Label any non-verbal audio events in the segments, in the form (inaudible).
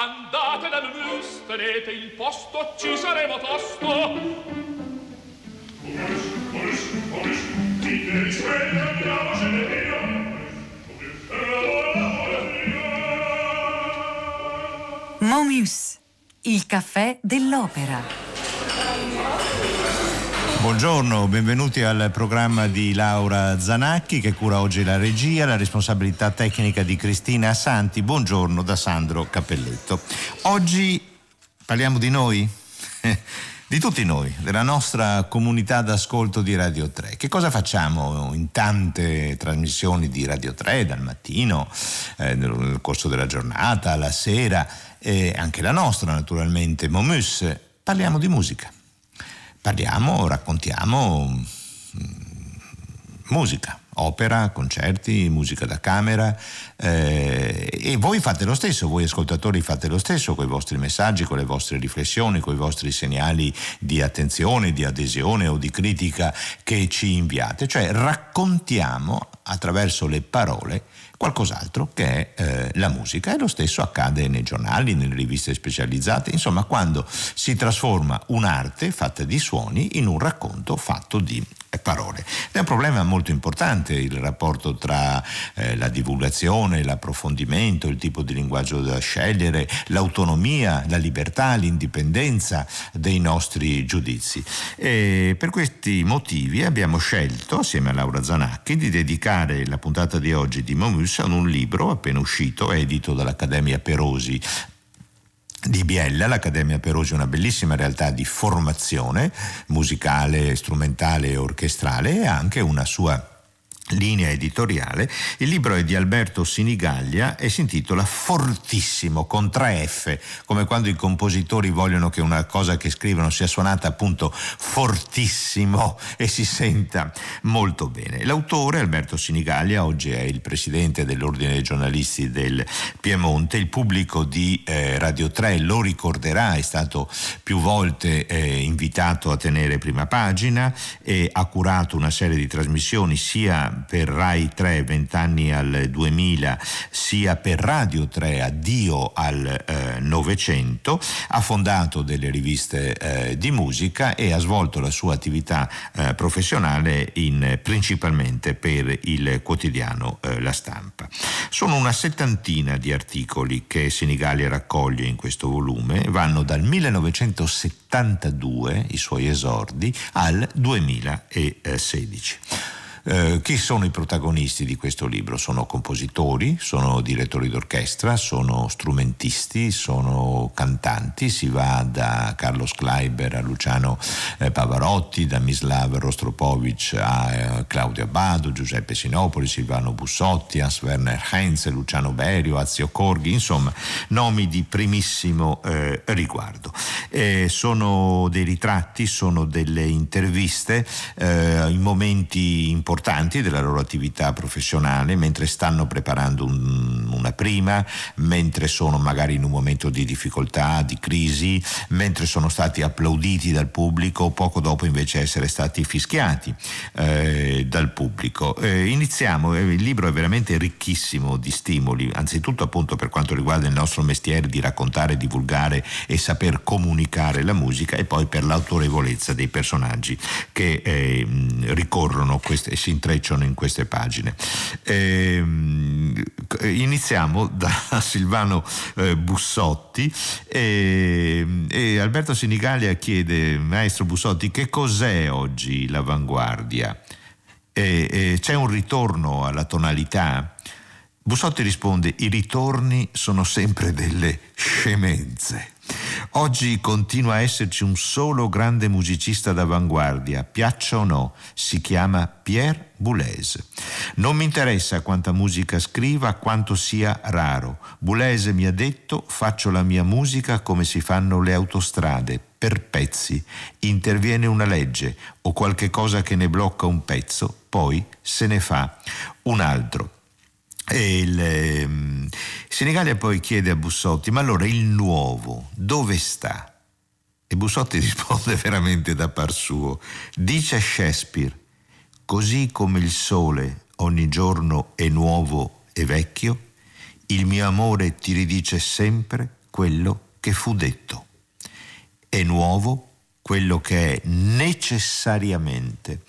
Andate dal mus, tenete il posto, ci saremo tosto. Oris, oris, oris, dite risveglia, andiamo, se ne via. Momus, il caffè dell'opera. Buongiorno, benvenuti al programma di Laura Zanacchi che cura oggi la regia, la responsabilità tecnica di Cristina Santi. Buongiorno da Sandro Cappelletto. Oggi parliamo di noi? (laughs) di tutti noi, della nostra comunità d'ascolto di Radio 3. Che cosa facciamo in tante trasmissioni di Radio 3 dal mattino, eh, nel corso della giornata, la sera e anche la nostra naturalmente, Momus? Parliamo di musica parliamo, raccontiamo mm, musica, opera, concerti, musica da camera eh, e voi fate lo stesso, voi ascoltatori fate lo stesso con i vostri messaggi, con le vostre riflessioni, con i vostri segnali di attenzione, di adesione o di critica che ci inviate, cioè raccontiamo attraverso le parole qualcos'altro che è eh, la musica. E lo stesso accade nei giornali, nelle riviste specializzate, insomma quando si trasforma un'arte fatta di suoni in un racconto fatto di parole. È un problema molto importante il rapporto tra eh, la divulgazione, l'approfondimento, il tipo di linguaggio da scegliere, l'autonomia, la libertà, l'indipendenza dei nostri giudizi. E per questi motivi abbiamo scelto, assieme a Laura Zanacchi, di dedicare la puntata di oggi di Momus a un libro appena uscito, edito dall'Accademia Perosi di Biella, l'Accademia Perosi è una bellissima realtà di formazione musicale, strumentale e orchestrale e anche una sua linea editoriale. Il libro è di Alberto Sinigaglia e si intitola Fortissimo con tre F, come quando i compositori vogliono che una cosa che scrivono sia suonata appunto fortissimo e si senta molto bene. L'autore Alberto Sinigaglia oggi è il presidente dell'Ordine dei giornalisti del Piemonte, il pubblico di eh, Radio 3 lo ricorderà, è stato più volte eh, invitato a tenere prima pagina e ha curato una serie di trasmissioni sia per Rai 3 vent'anni al 2000 sia per Radio 3 addio al eh, Novecento, ha fondato delle riviste eh, di musica e ha svolto la sua attività eh, professionale in, principalmente per il quotidiano eh, La Stampa. Sono una settantina di articoli che Senigallia raccoglie in questo volume, vanno dal 1972, i suoi esordi, al 2016. Eh, chi sono i protagonisti di questo libro? Sono compositori, sono direttori d'orchestra, sono strumentisti, sono cantanti, si va da Carlos Kleiber a Luciano eh, Pavarotti, da Mislav Rostropovic a eh, Claudio Abbado, Giuseppe Sinopoli, Silvano Bussotti, Hans Werner Heinz, Luciano Berio, Azio Corghi, insomma nomi di primissimo eh, riguardo. sono dei ritratti, sono delle interviste eh, in momenti importanti importanti della loro attività professionale mentre stanno preparando un, una prima, mentre sono magari in un momento di difficoltà, di crisi, mentre sono stati applauditi dal pubblico, poco dopo invece essere stati fischiati eh, dal pubblico. Eh, iniziamo, eh, il libro è veramente ricchissimo di stimoli, anzitutto appunto per quanto riguarda il nostro mestiere di raccontare, divulgare e saper comunicare la musica e poi per l'autorevolezza dei personaggi che eh, ricorrono queste, si intrecciano in queste pagine. Eh, iniziamo da (laughs) Silvano eh, Bussotti e, e Alberto Sinigalia chiede, maestro Bussotti, che cos'è oggi l'avanguardia? E, e c'è un ritorno alla tonalità? Bussotti risponde, i ritorni sono sempre delle scemenze. Oggi continua a esserci un solo grande musicista d'avanguardia, piaccia o no, si chiama Pierre Boulez. Non mi interessa quanta musica scriva, quanto sia raro. Boulez mi ha detto faccio la mia musica come si fanno le autostrade, per pezzi. Interviene una legge o qualche cosa che ne blocca un pezzo, poi se ne fa un altro. E il eh, Senigallia poi chiede a Bussotti, ma allora il nuovo dove sta? E Bussotti (laughs) risponde veramente da par suo, dice Shakespeare, così come il sole ogni giorno è nuovo e vecchio, il mio amore ti ridice sempre quello che fu detto. È nuovo quello che è necessariamente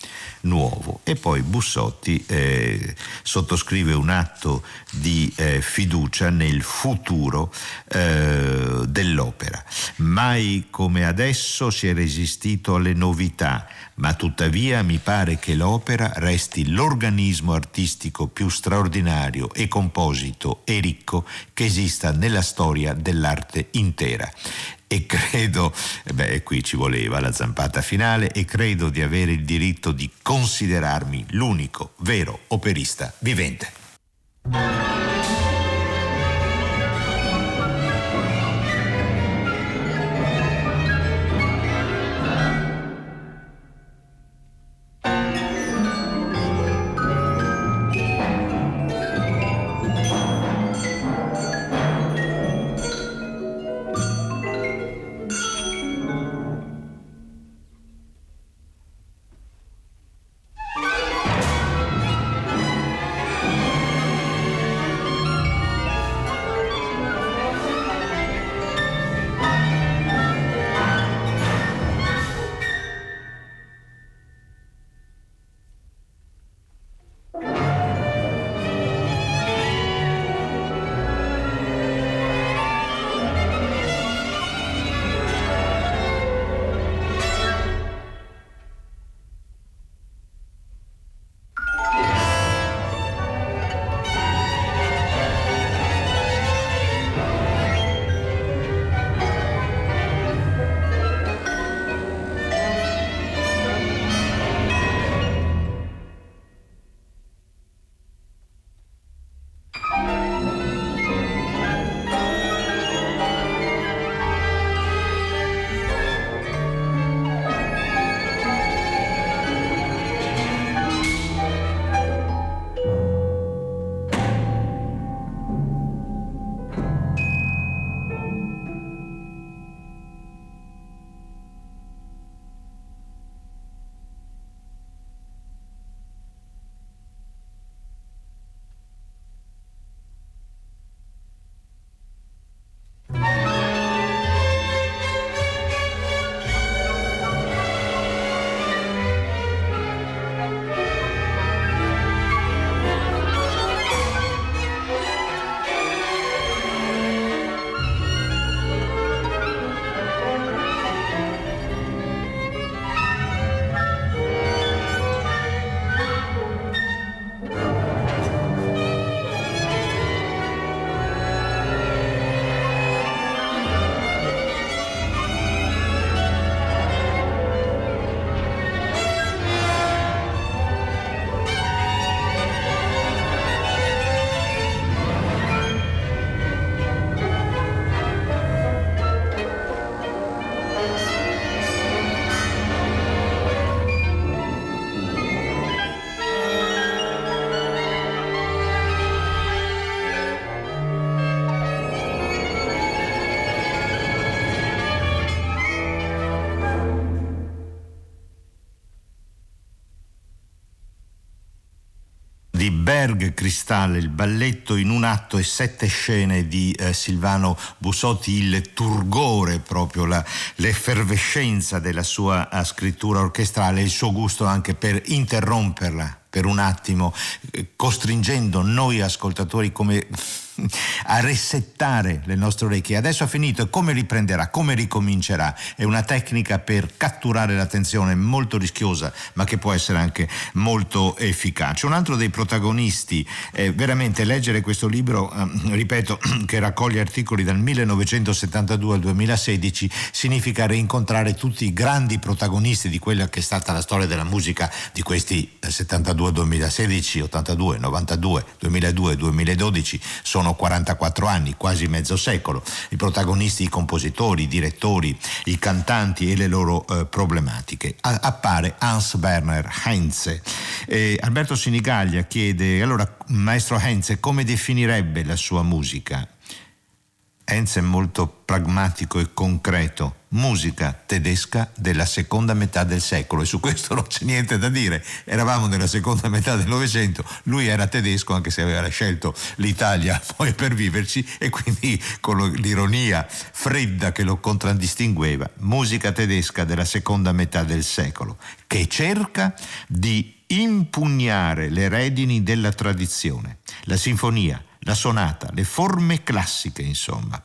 nuovo. E poi Bussotti eh, sottoscrive un atto di eh, fiducia nel futuro eh, dell'opera. Mai come adesso si è resistito alle novità, ma tuttavia mi pare che l'opera resti l'organismo artistico più straordinario e composito e ricco che esista nella storia dell'arte intera e credo, beh, qui ci voleva la zampata finale, e credo di avere il diritto di considerarmi l'unico vero operista vivente. Berg Cristal, il balletto in un atto e sette scene di eh, Silvano Bussotti, il turgore proprio, la, l'effervescenza della sua uh, scrittura orchestrale, il suo gusto anche per interromperla per un attimo, eh, costringendo noi ascoltatori come a resettare le nostre orecchie. Adesso ha finito come riprenderà, come ricomincerà? È una tecnica per catturare l'attenzione molto rischiosa, ma che può essere anche molto efficace. Un altro dei protagonisti, eh, veramente leggere questo libro, eh, ripeto, (clears throat) che raccoglie articoli dal 1972 al 2016, significa rincontrare tutti i grandi protagonisti di quella che è stata la storia della musica di questi 72-2016, 82, 92, 2002, 2012. Sono sono 44 anni, quasi mezzo secolo, i protagonisti, i compositori, i direttori, i cantanti e le loro eh, problematiche. A- appare Hans Werner Heinze. Eh, Alberto Sinigaglia chiede, allora, maestro Heinze, come definirebbe la sua musica? Enz è molto pragmatico e concreto, musica tedesca della seconda metà del secolo e su questo (laughs) non c'è niente da dire. Eravamo nella seconda metà del Novecento, lui era tedesco anche se aveva scelto l'Italia (laughs) poi per viverci e quindi con l'ironia fredda che lo contraddistingueva, musica tedesca della seconda metà del secolo, che cerca di impugnare le redini della tradizione. La sinfonia, la sonata, le forme classiche, insomma.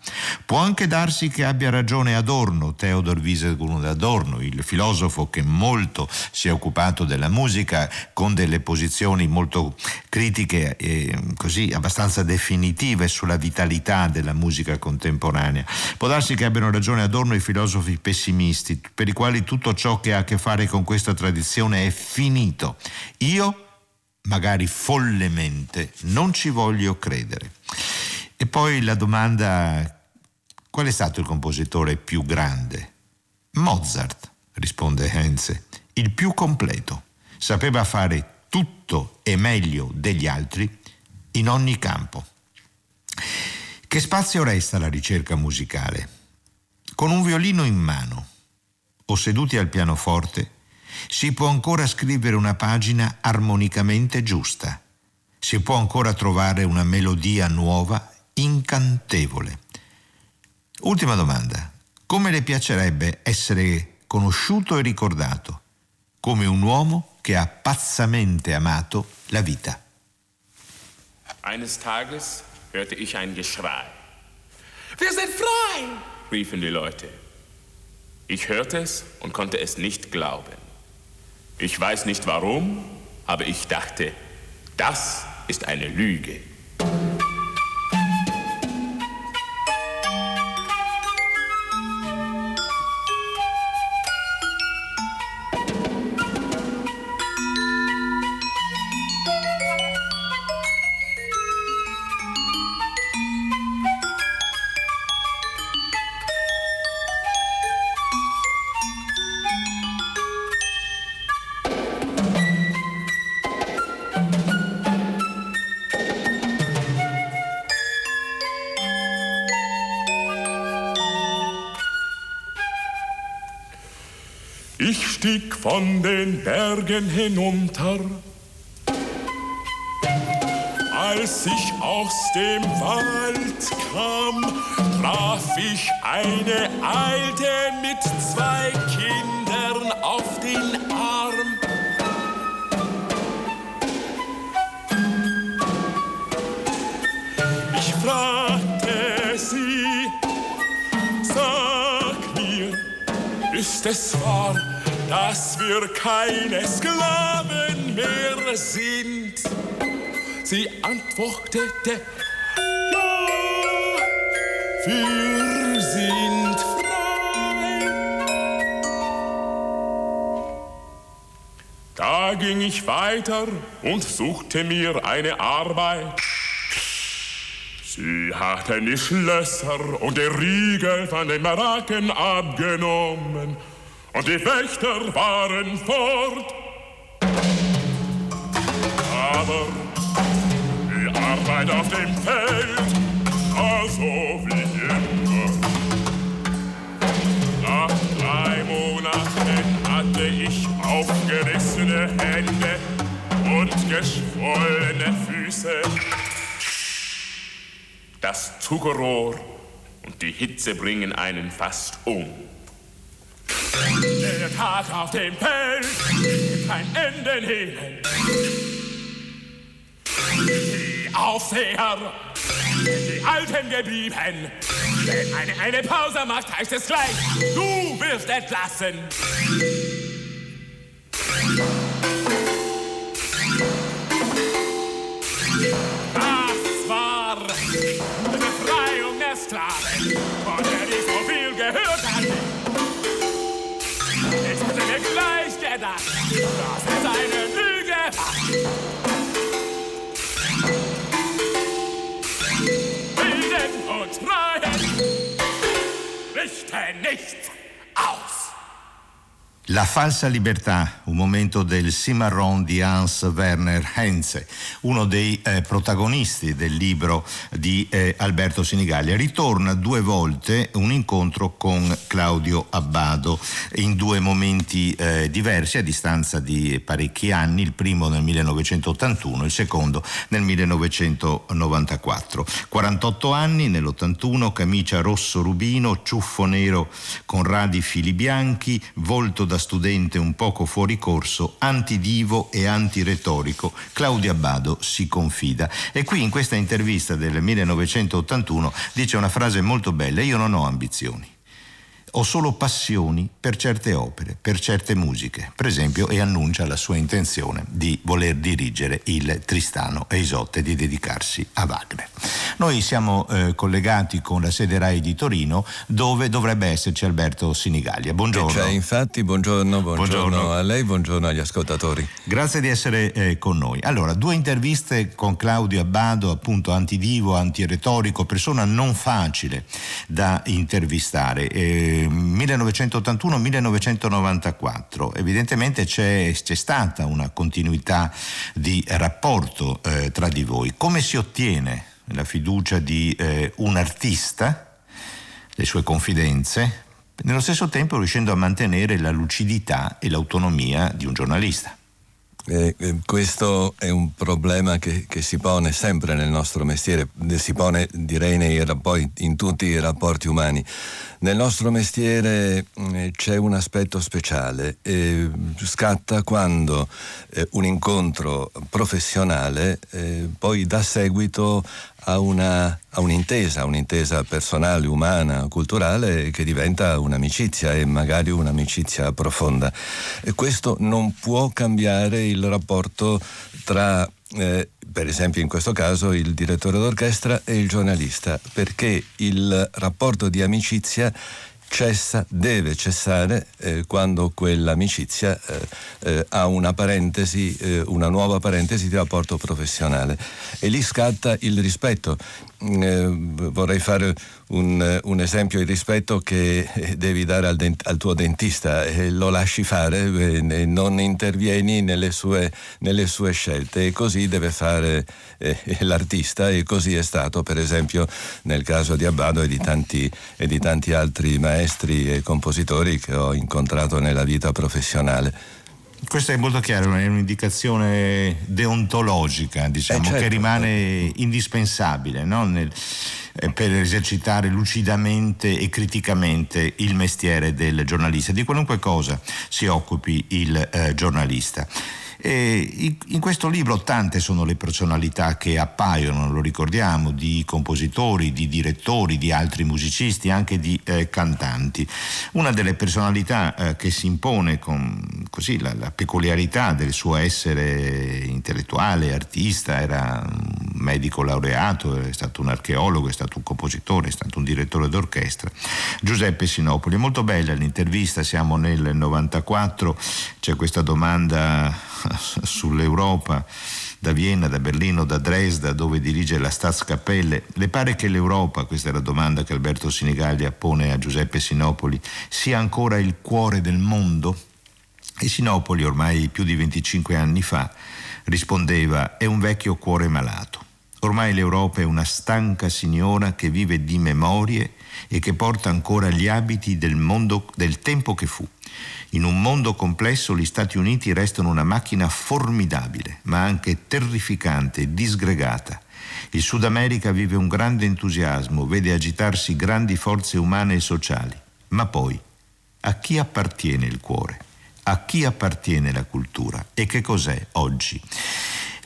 Può anche darsi che abbia ragione Adorno, Theodor Wieselgrund Adorno, il filosofo che molto si è occupato della musica con delle posizioni molto critiche e così abbastanza definitive sulla vitalità della musica contemporanea. Può darsi che abbiano ragione Adorno i filosofi pessimisti, per i quali tutto ciò che ha a che fare con questa tradizione è finito. Io magari follemente, non ci voglio credere. E poi la domanda, qual è stato il compositore più grande? Mozart, risponde Henze, il più completo. Sapeva fare tutto e meglio degli altri in ogni campo. Che spazio resta alla ricerca musicale? Con un violino in mano o seduti al pianoforte si può ancora scrivere una pagina armonicamente giusta. Si può ancora trovare una melodia nuova, incantevole. Ultima domanda. Come le piacerebbe essere conosciuto e ricordato come un uomo che ha pazzamente amato la vita? Eines Tages hörte ich ein Geschrei. Wir sind frei! riefen die Leute. Ich hörte es und konnte es nicht glauben. Ich weiß nicht warum, aber ich dachte, das ist eine Lüge. Stieg von den Bergen hinunter. Als ich aus dem Wald kam, traf ich eine Alte mit zwei Kindern auf den Arm. Ich fragte sie, sag mir, ist es wahr, dass wir keine Sklaven mehr sind. Sie antwortete, ja, wir sind frei. Da ging ich weiter und suchte mir eine Arbeit. Sie hatten die Schlösser und die Riegel von den Baracken abgenommen und die Wächter waren fort. Aber die Arbeit auf dem Feld war so wie immer. Nach drei Monaten hatte ich aufgerissene Hände und geschwollene Füße. Das Zuckerrohr und die Hitze bringen einen fast um. Der Tag auf dem Feld, kein Ende nehmen. Die Aufseher, die Alten geblieben. Wenn eine, eine Pause macht, heißt es gleich, du wirst entlassen. Das war die Befreiung der Sklaven, mir gleich gedacht, dass es eine Lüge. Frieden und Freiheit richten nichts aus. La falsa libertà, un momento del Cimarron di Hans Werner Henze, uno dei eh, protagonisti del libro di eh, Alberto Sinigallia. Ritorna due volte un incontro con Claudio Abbado in due momenti eh, diversi a distanza di parecchi anni, il primo nel 1981, il secondo nel 1994. 48 anni nell'81, camicia rosso rubino, ciuffo nero con radi fili bianchi, volto da da studente un poco fuori corso, antidivo e antiretorico, Claudio Abbado si confida. E qui in questa intervista del 1981 dice una frase molto bella, io non ho ambizioni ho solo passioni per certe opere, per certe musiche, per esempio, e annuncia la sua intenzione di voler dirigere il Tristano e Isotte, di dedicarsi a Wagner. Noi siamo eh, collegati con la sede RAI di Torino, dove dovrebbe esserci Alberto Sinigalia. Buongiorno. C'è infatti, buongiorno, buongiorno, buongiorno, a lei, buongiorno agli ascoltatori. Grazie di essere eh, con noi. Allora, due interviste con Claudio Abbado, appunto antidivo, antiretorico, persona non facile da intervistare. Eh, 1981-1994. Evidentemente c'è, c'è, stata una continuità di rapporto eh, tra di voi. Come si ottiene la fiducia di eh, un artista, le sue confidenze, nello stesso tempo riuscendo a mantenere la lucidità e l'autonomia di un giornalista? Eh, eh, questo è un problema che, che, si pone sempre nel nostro mestiere, si pone direi nei, poi in tutti i rapporti umani. Nel nostro mestiere eh, c'è un aspetto speciale, eh, scatta quando eh, un incontro professionale eh, poi dà seguito a, una, a un'intesa, un'intesa personale, umana, culturale che diventa un'amicizia e magari un'amicizia profonda. E questo non può cambiare il rapporto tra eh, per esempio in questo caso il direttore d'orchestra e il giornalista, perché il rapporto di amicizia cessa, deve cessare eh, quando quell'amicizia eh, eh, ha una parentesi, eh, una nuova parentesi di rapporto professionale e lì scatta il rispetto. Mm, eh, vorrei fare un, un, esempio, il rispetto che eh, devi dare al, dent- al tuo dentista, lo lasci fare, non intervieni nelle sue, nelle sue, scelte e così deve fare (laughs) l'artista e così è stato per esempio nel caso di Abbado e di tanti, e di tanti altri maestri e compositori che ho incontrato nella vita professionale. Questo è molto chiaro, è un'indicazione deontologica, diciamo, eh certo, che rimane certo. indispensabile no? Nel, eh, per esercitare lucidamente e criticamente il mestiere del giornalista, di qualunque cosa si occupi il eh, giornalista. E in questo libro tante sono le personalità che appaiono, lo ricordiamo, di compositori, di direttori, di altri musicisti, anche di eh, cantanti. Una delle personalità eh, che si impone con così, la, la, peculiarità del suo essere intellettuale, artista, era un medico laureato, è stato un archeologo, è stato un compositore, è stato un direttore d'orchestra. Giuseppe Sinopoli, molto bella l'intervista, siamo nel 94, c'è questa domanda sull'Europa da Vienna, da Berlino, da Dresda, dove dirige la Staatskapelle. Le pare che l'Europa, questa è la domanda che Alberto Sinigaglia pone a Giuseppe Sinopoli, sia ancora il cuore del mondo? E Sinopoli, ormai più di 25 anni fa, rispondeva è un vecchio cuore malato. Ormai l'Europa è una stanca signora che vive di memorie e che porta ancora gli abiti del mondo del tempo che fu. In un mondo complesso gli Stati Uniti restano una macchina formidabile, ma anche terrificante e disgregata. Il Sud America vive un grande entusiasmo, vede agitarsi grandi forze umane e sociali. Ma poi, a chi appartiene il cuore? A chi appartiene la cultura? E che cos'è oggi?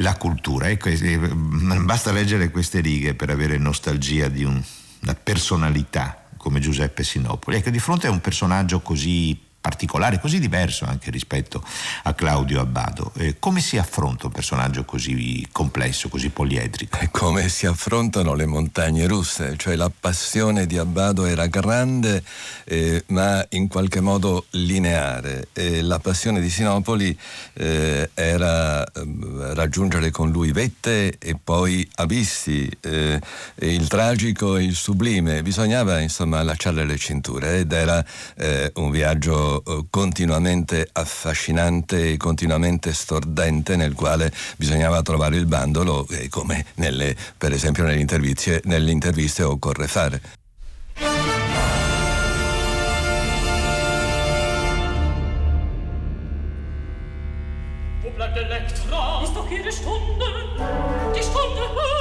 La cultura, ecco, eh, basta leggere queste righe per avere nostalgia di un, una personalità come Giuseppe Sinopoli. Ecco, di fronte a un personaggio così particolare, così diverso anche rispetto a Claudio Abbado. Eh, come si affronta un personaggio così complesso, così poliedrico? Come si affrontano le montagne russe, cioè la passione di Abbado era grande eh, ma in qualche modo lineare e la passione di Sinopoli eh, era ehm, raggiungere con lui vette e poi abissi, eh, il tragico e il sublime, bisognava insomma allacciare le cinture ed era eh, un viaggio eh, continuamente affascinante e continuamente stordente nel quale bisognava trovare il bandolo eh, come nelle, per esempio nelle interviste, nelle interviste occorre fare. Wo bleibt Elektra? Ist doch jede Stunde, die Stunde.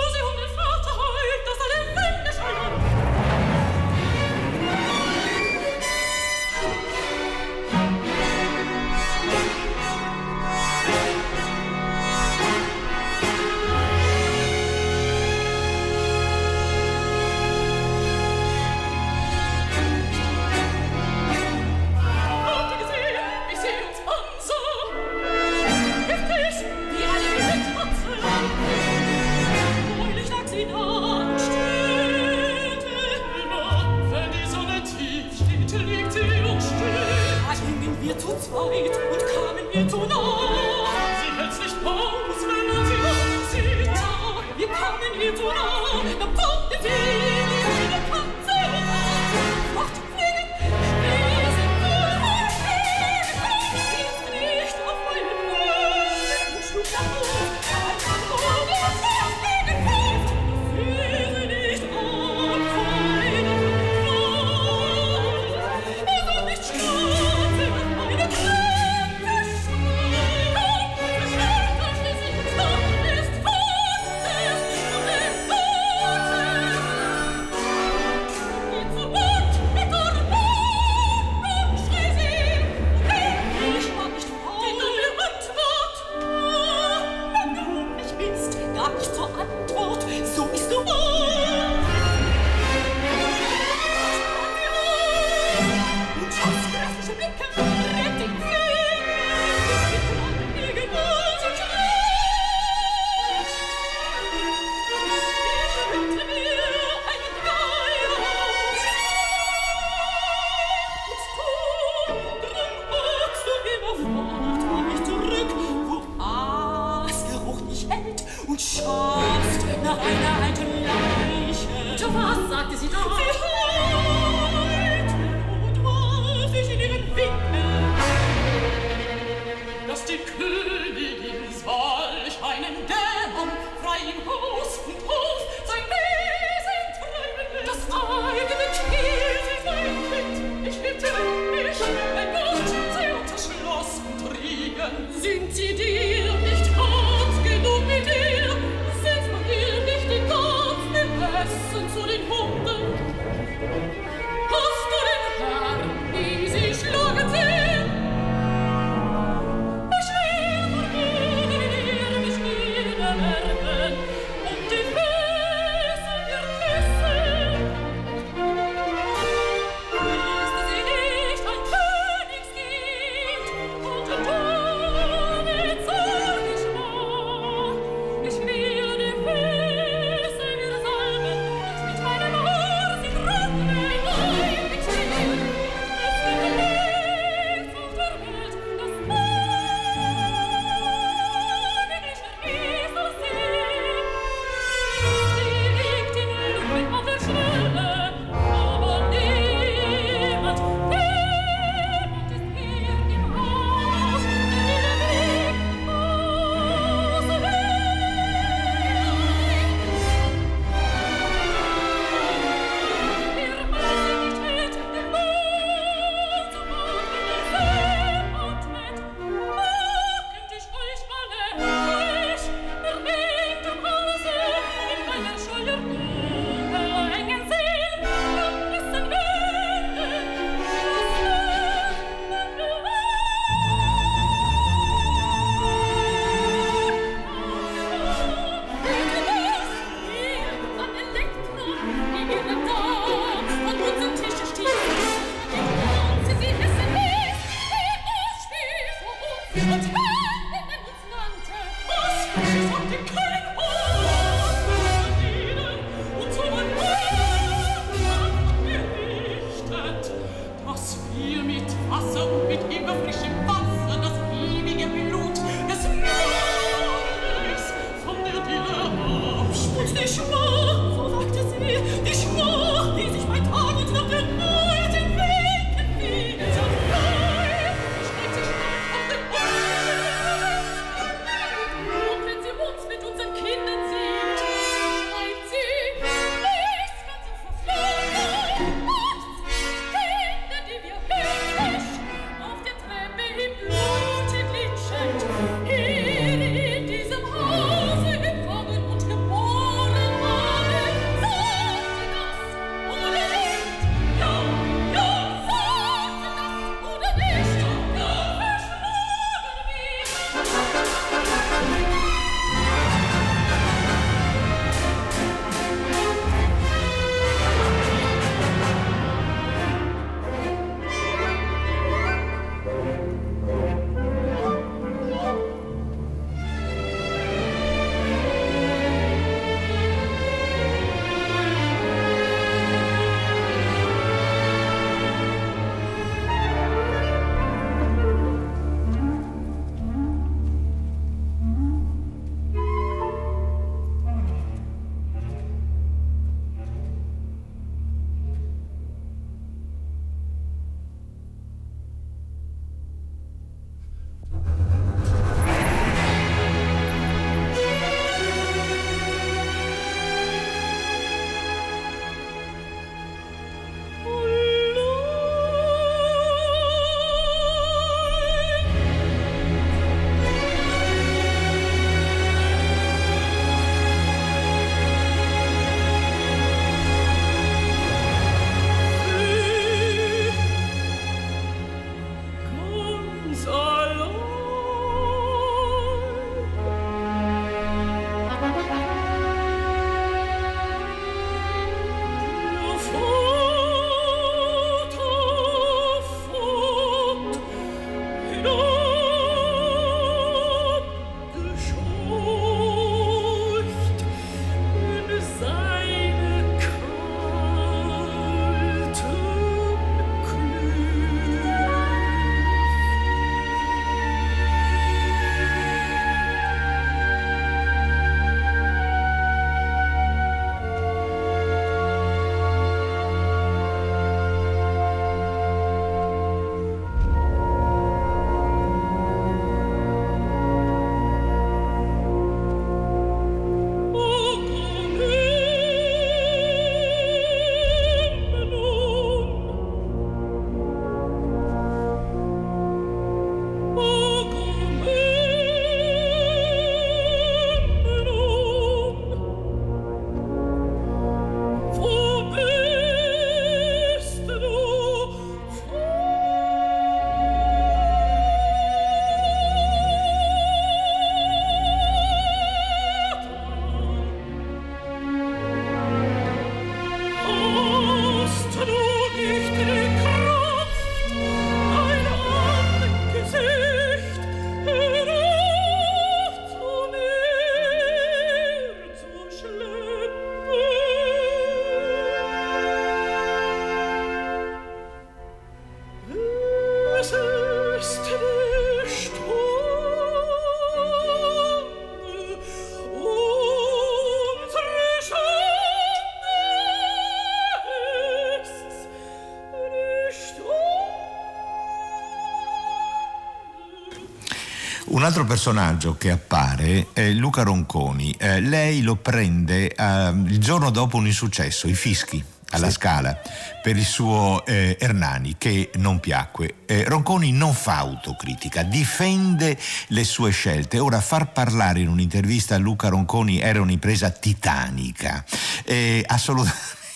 Altro personaggio che appare è Luca Ronconi. Eh, lei lo prende eh, il giorno dopo un insuccesso, i fischi alla sì. Scala per il suo eh, Ernani che non piacque. Eh, Ronconi non fa autocritica, difende le sue scelte. Ora far parlare in un'intervista a Luca Ronconi era un'impresa titanica, eh, assolutamente (laughs)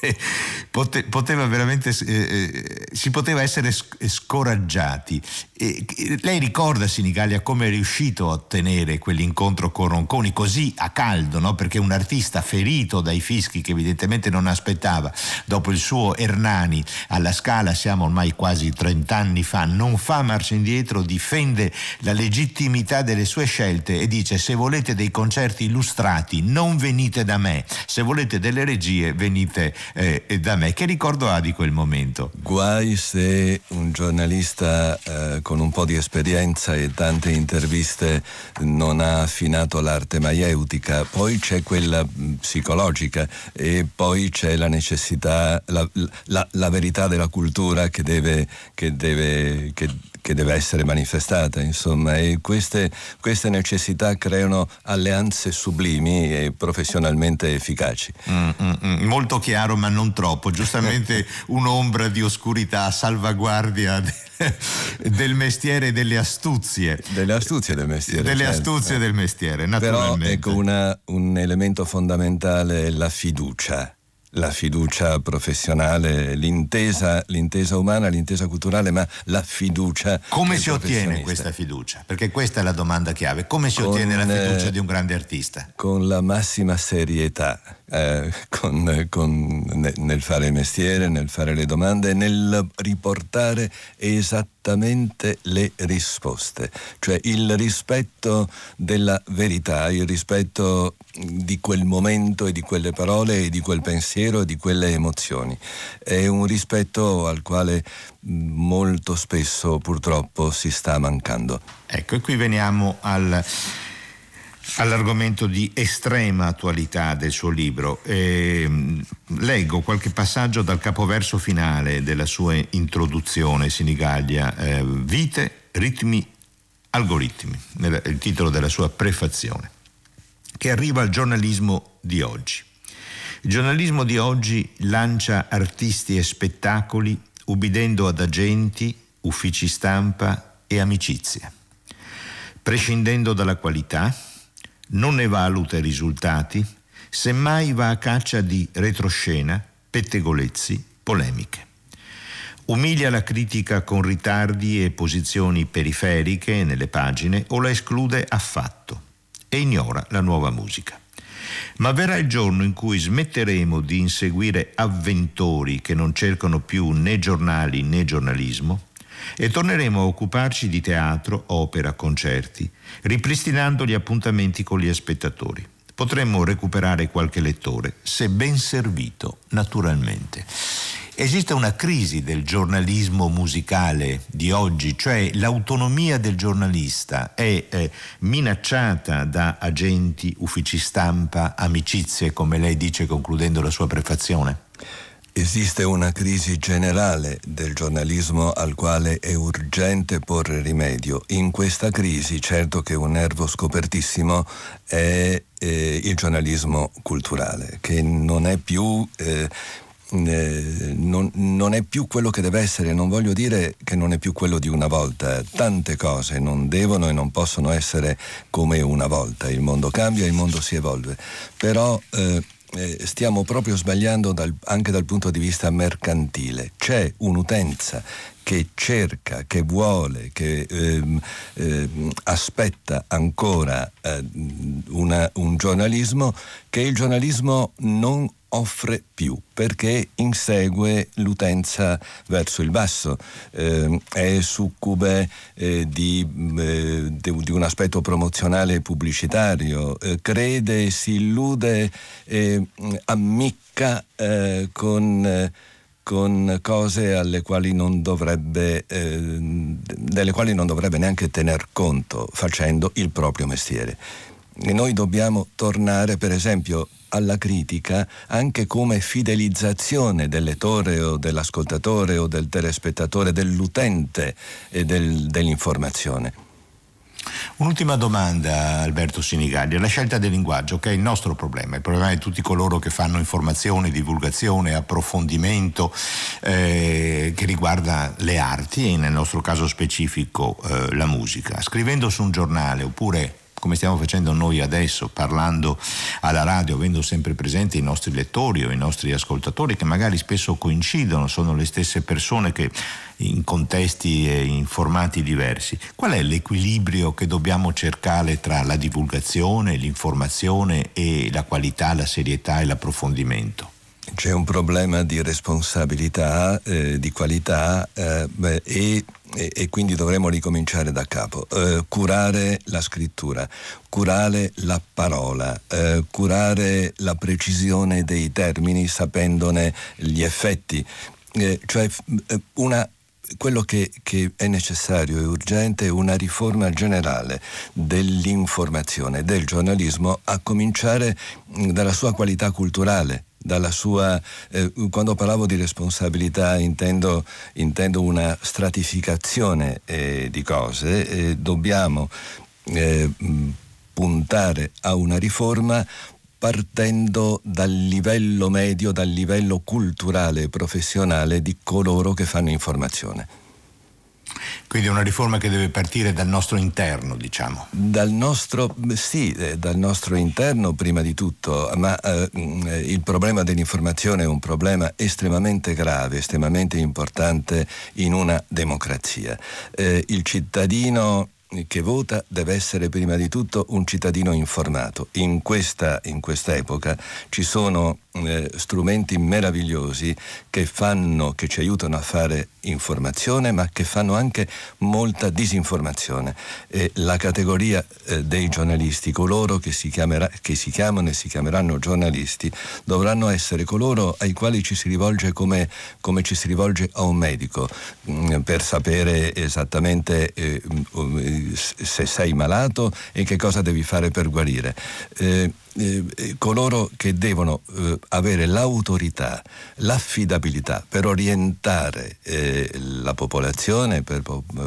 (laughs) poteva veramente, eh, eh, si poteva essere scoraggiati. E, lei ricorda Sinigalia come è riuscito a ottenere quell'incontro con Ronconi così a caldo, no? perché un artista ferito dai fischi che evidentemente non aspettava, dopo il suo Ernani alla Scala, siamo ormai quasi 30 anni fa, non fa marcia indietro, difende la legittimità delle sue scelte e dice se volete dei concerti illustrati non venite da me, se volete delle regie venite eh, da me. Che ricordo ha di quel momento? Guai se un giornalista eh, con un po' di esperienza e tante interviste non ha affinato l'arte maieutica, poi c'è quella mm, psicologica e poi c'è la necessità, la, la, la verità della cultura che deve, che deve, che, che deve essere manifestata, insomma, e queste, queste, necessità creano alleanze sublimi e professionalmente efficaci. Mm, mm, mm, molto chiaro, ma non troppo, giustamente (laughs) un'ombra di oscurità a salvaguardia del mestiere e delle astuzie. Delle astuzie del mestiere. Delle certo. astuzie del mestiere, naturalmente. Però ecco una, un elemento fondamentale è la fiducia la fiducia professionale, l'intesa, l'intesa, umana, l'intesa culturale, ma la fiducia. Come si ottiene questa fiducia? Perché questa è la domanda chiave. Come si con, ottiene la fiducia di un grande artista? Con la massima serietà eh, con, con, nel fare il mestiere, nel fare le domande, nel riportare esattamente le risposte, cioè il rispetto della verità, il rispetto di quel momento e di quelle parole e di quel pensiero e di quelle emozioni. È un rispetto al quale molto spesso purtroppo si sta mancando. Ecco, e qui veniamo al all'argomento di estrema attualità del suo libro. Eh, leggo qualche passaggio dal capoverso finale della sua introduzione, Sinigaglia, eh, Vite, ritmi, algoritmi, il titolo della sua prefazione, che arriva al giornalismo di oggi. Il giornalismo di oggi lancia artisti e spettacoli ubbidendo ad agenti, uffici stampa e amicizie, prescindendo dalla qualità, non ne valuta i risultati, semmai va a caccia di retroscena, pettegolezzi, polemiche. Umilia la critica con ritardi e posizioni periferiche nelle pagine o la esclude affatto e ignora la nuova musica. Ma verrà il giorno in cui smetteremo di inseguire avventori che non cercano più né giornali né giornalismo e torneremo a occuparci di teatro, opera, concerti, ripristinando gli appuntamenti con gli spettatori. Potremmo recuperare qualche lettore, se ben servito, naturalmente. Esiste una crisi del giornalismo musicale di oggi, cioè l'autonomia del giornalista è eh, minacciata da agenti, uffici stampa, amicizie, come lei dice concludendo la sua prefazione? Esiste una crisi generale del giornalismo al quale è urgente porre rimedio. In questa crisi, certo che un nervo scopertissimo è eh, il giornalismo culturale, che non è più... Eh, eh, non, non, è più quello che deve essere, non voglio dire che non è più quello di una volta, tante cose non devono e non possono essere come una volta, il mondo cambia, il mondo si evolve, però eh, eh, stiamo proprio sbagliando dal, anche dal punto di vista mercantile. C'è un'utenza che cerca, che vuole, che ehm, ehm, aspetta ancora eh, una, un giornalismo che il giornalismo non offre più perché insegue l'utenza verso il basso, eh, è succube eh, di, eh, di, un aspetto promozionale e pubblicitario, eh, crede, si illude, ammicca eh, con con cose alle quali non dovrebbe, eh, delle quali non dovrebbe neanche tener conto facendo il proprio mestiere. E noi dobbiamo tornare, per esempio, alla critica anche come fidelizzazione del lettore o dell'ascoltatore o del telespettatore, dell'utente e del, dell'informazione. Un'ultima domanda Alberto Sinigalli, la scelta del linguaggio che è il nostro problema, il problema di tutti coloro che fanno informazione, divulgazione, approfondimento eh, che riguarda le arti e nel nostro caso specifico eh, la musica. Scrivendo su un giornale oppure come stiamo facendo noi adesso, parlando alla radio, avendo sempre presenti i nostri lettori o i nostri ascoltatori che magari spesso coincidono, sono le stesse persone che in contesti e in formati diversi. Qual è l'equilibrio che dobbiamo cercare tra la divulgazione, l'informazione e la qualità, la serietà e l'approfondimento? C'è un problema di responsabilità, eh, di qualità eh, beh, e, e, quindi dovremo ricominciare da capo. Eh, curare la scrittura, curare la parola, eh, curare la precisione dei termini sapendone gli effetti. Eh, cioè eh, una quello che, che, è necessario e urgente è una riforma generale dell'informazione, del giornalismo, a cominciare dalla sua qualità culturale dalla sua, eh, quando parlavo di responsabilità intendo, intendo una stratificazione eh, di cose, eh, dobbiamo eh, puntare a una riforma partendo dal livello medio, dal livello culturale e professionale di coloro che fanno informazione. Quindi è una riforma che deve partire dal nostro interno, diciamo. Dal nostro, sì, eh, dal nostro interno prima di tutto, ma eh, il problema dell'informazione è un problema estremamente grave, estremamente importante in una democrazia. Eh, il cittadino che vota deve essere prima di tutto un cittadino informato. In questa, in questa epoca ci sono eh, strumenti meravigliosi che, fanno, che ci aiutano a fare informazione ma che fanno anche molta disinformazione. E la categoria eh, dei giornalisti, coloro che si, chiamerà, che si chiamano e si chiameranno giornalisti, dovranno essere coloro ai quali ci si rivolge come, come ci si rivolge a un medico mh, mm, per sapere esattamente eh, mm, se sei malato e che cosa devi fare per guarire. Eh, eh, coloro che devono eh, avere l'autorità, l'affidabilità per orientare eh, la popolazione, per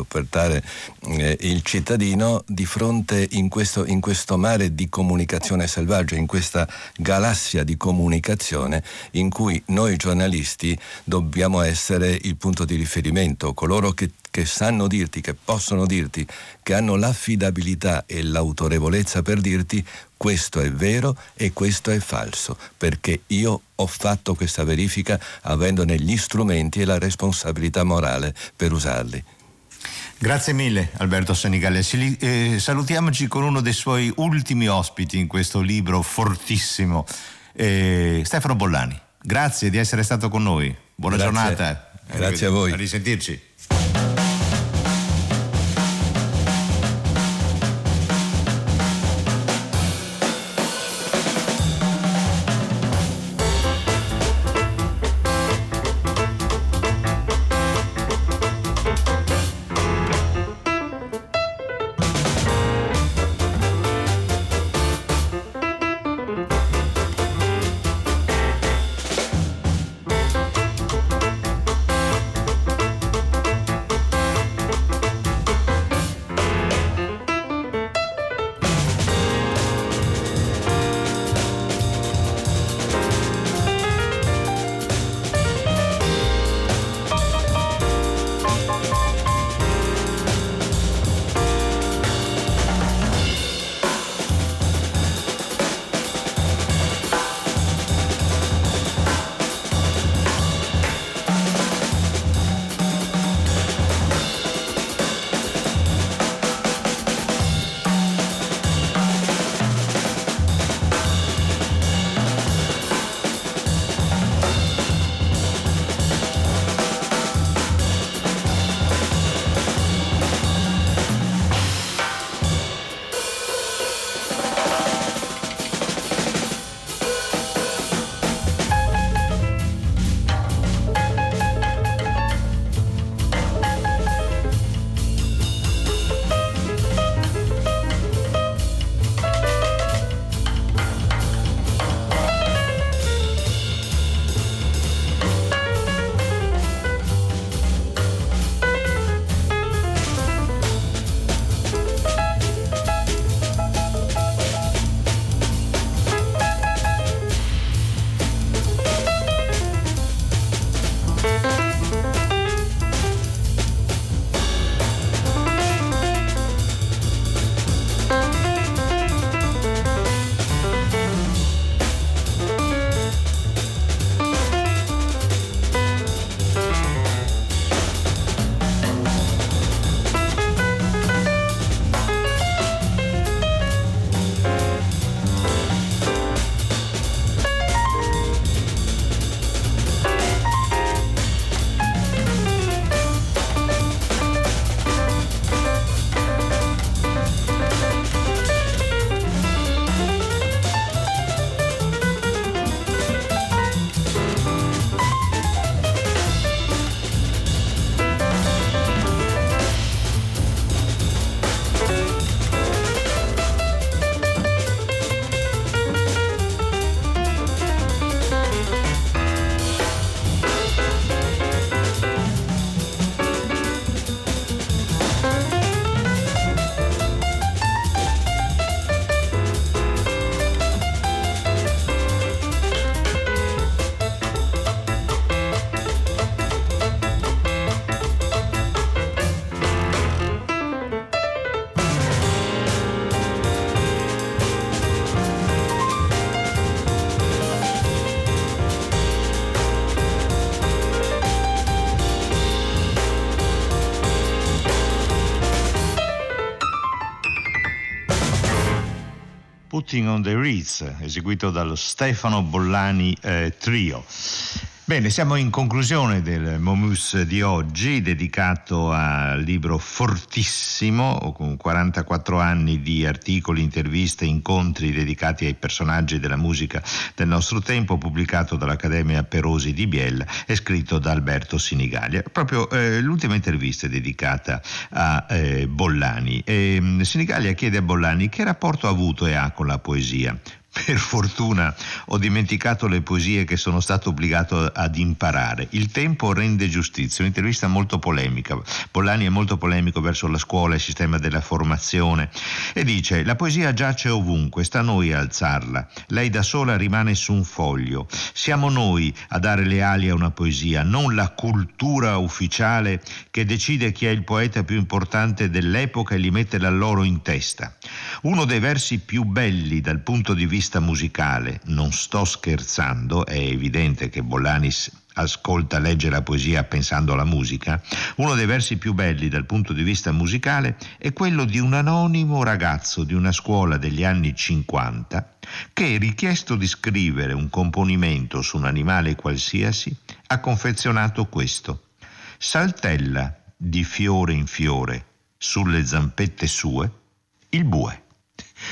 portare eh, il cittadino di fronte in questo, in questo mare di comunicazione selvaggia, in questa galassia di comunicazione in cui noi giornalisti dobbiamo essere il punto di riferimento, coloro che che sanno dirti, che possono dirti, che hanno l'affidabilità e l'autorevolezza per dirti questo è vero e questo è falso, perché io ho fatto questa verifica avendone gli strumenti e la responsabilità morale per usarli. Grazie mille Alberto Senigallia. Eh, salutiamoci con uno dei suoi ultimi ospiti in questo libro fortissimo, eh, Stefano Bollani. Grazie di essere stato con noi. Buona Grazie. giornata. Grazie a voi. A risentirci. Putting on the Ritz, eseguito dallo Stefano Bollani eh, Trio. Bene, siamo in conclusione del Momus di oggi, dedicato al libro fortissimo, con 44 anni di articoli, interviste, incontri dedicati ai personaggi della musica del nostro tempo, pubblicato dall'Accademia Perosi di Biella e scritto da Alberto Sinigalia. Proprio eh, l'ultima intervista è dedicata a eh, Bollani. E, mm, Sinigalia chiede a Bollani che rapporto ha avuto e ha con la poesia per fortuna ho dimenticato le poesie che sono stato obbligato ad imparare. Il tempo rende giustizia, un'intervista molto polemica. Pollani è molto polemico verso la scuola, il sistema della formazione e dice la poesia giace ovunque, sta a noi a alzarla. Lei da sola rimane su un foglio. Siamo noi a dare le ali a una poesia, non la cultura ufficiale che decide chi è il poeta più importante dell'epoca e li mette la loro in testa. Uno dei versi più belli dal punto di vista vista musicale, non sto scherzando, è evidente che Bollanis ascolta, legge la poesia pensando alla musica, uno dei versi più belli dal punto di vista musicale è quello di un anonimo ragazzo di una scuola degli anni 50 che, richiesto di scrivere un componimento su un animale qualsiasi, ha confezionato questo. Saltella di fiore in fiore sulle zampette sue il bue.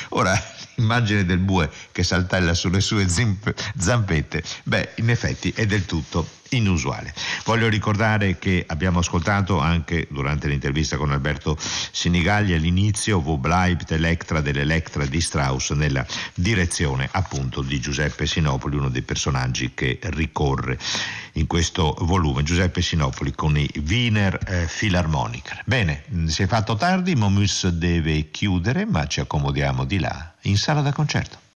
Ora, (laughs) l'immagine del bue che saltella sulle sue zampette, beh, in effetti è del tutto inusuale. Voglio ricordare che abbiamo ascoltato anche durante l'intervista con Alberto Sinigaglia l'inizio Wo bleibt Electra dell'Electra di Strauss nella direzione appunto di Giuseppe Sinopoli, uno dei personaggi che ricorre in questo volume, Giuseppe Sinopoli con i Wiener eh, Philharmoniker. Bene, si è fatto tardi, Momus deve chiudere, ma ci accomodiamo di là in sala da concerto.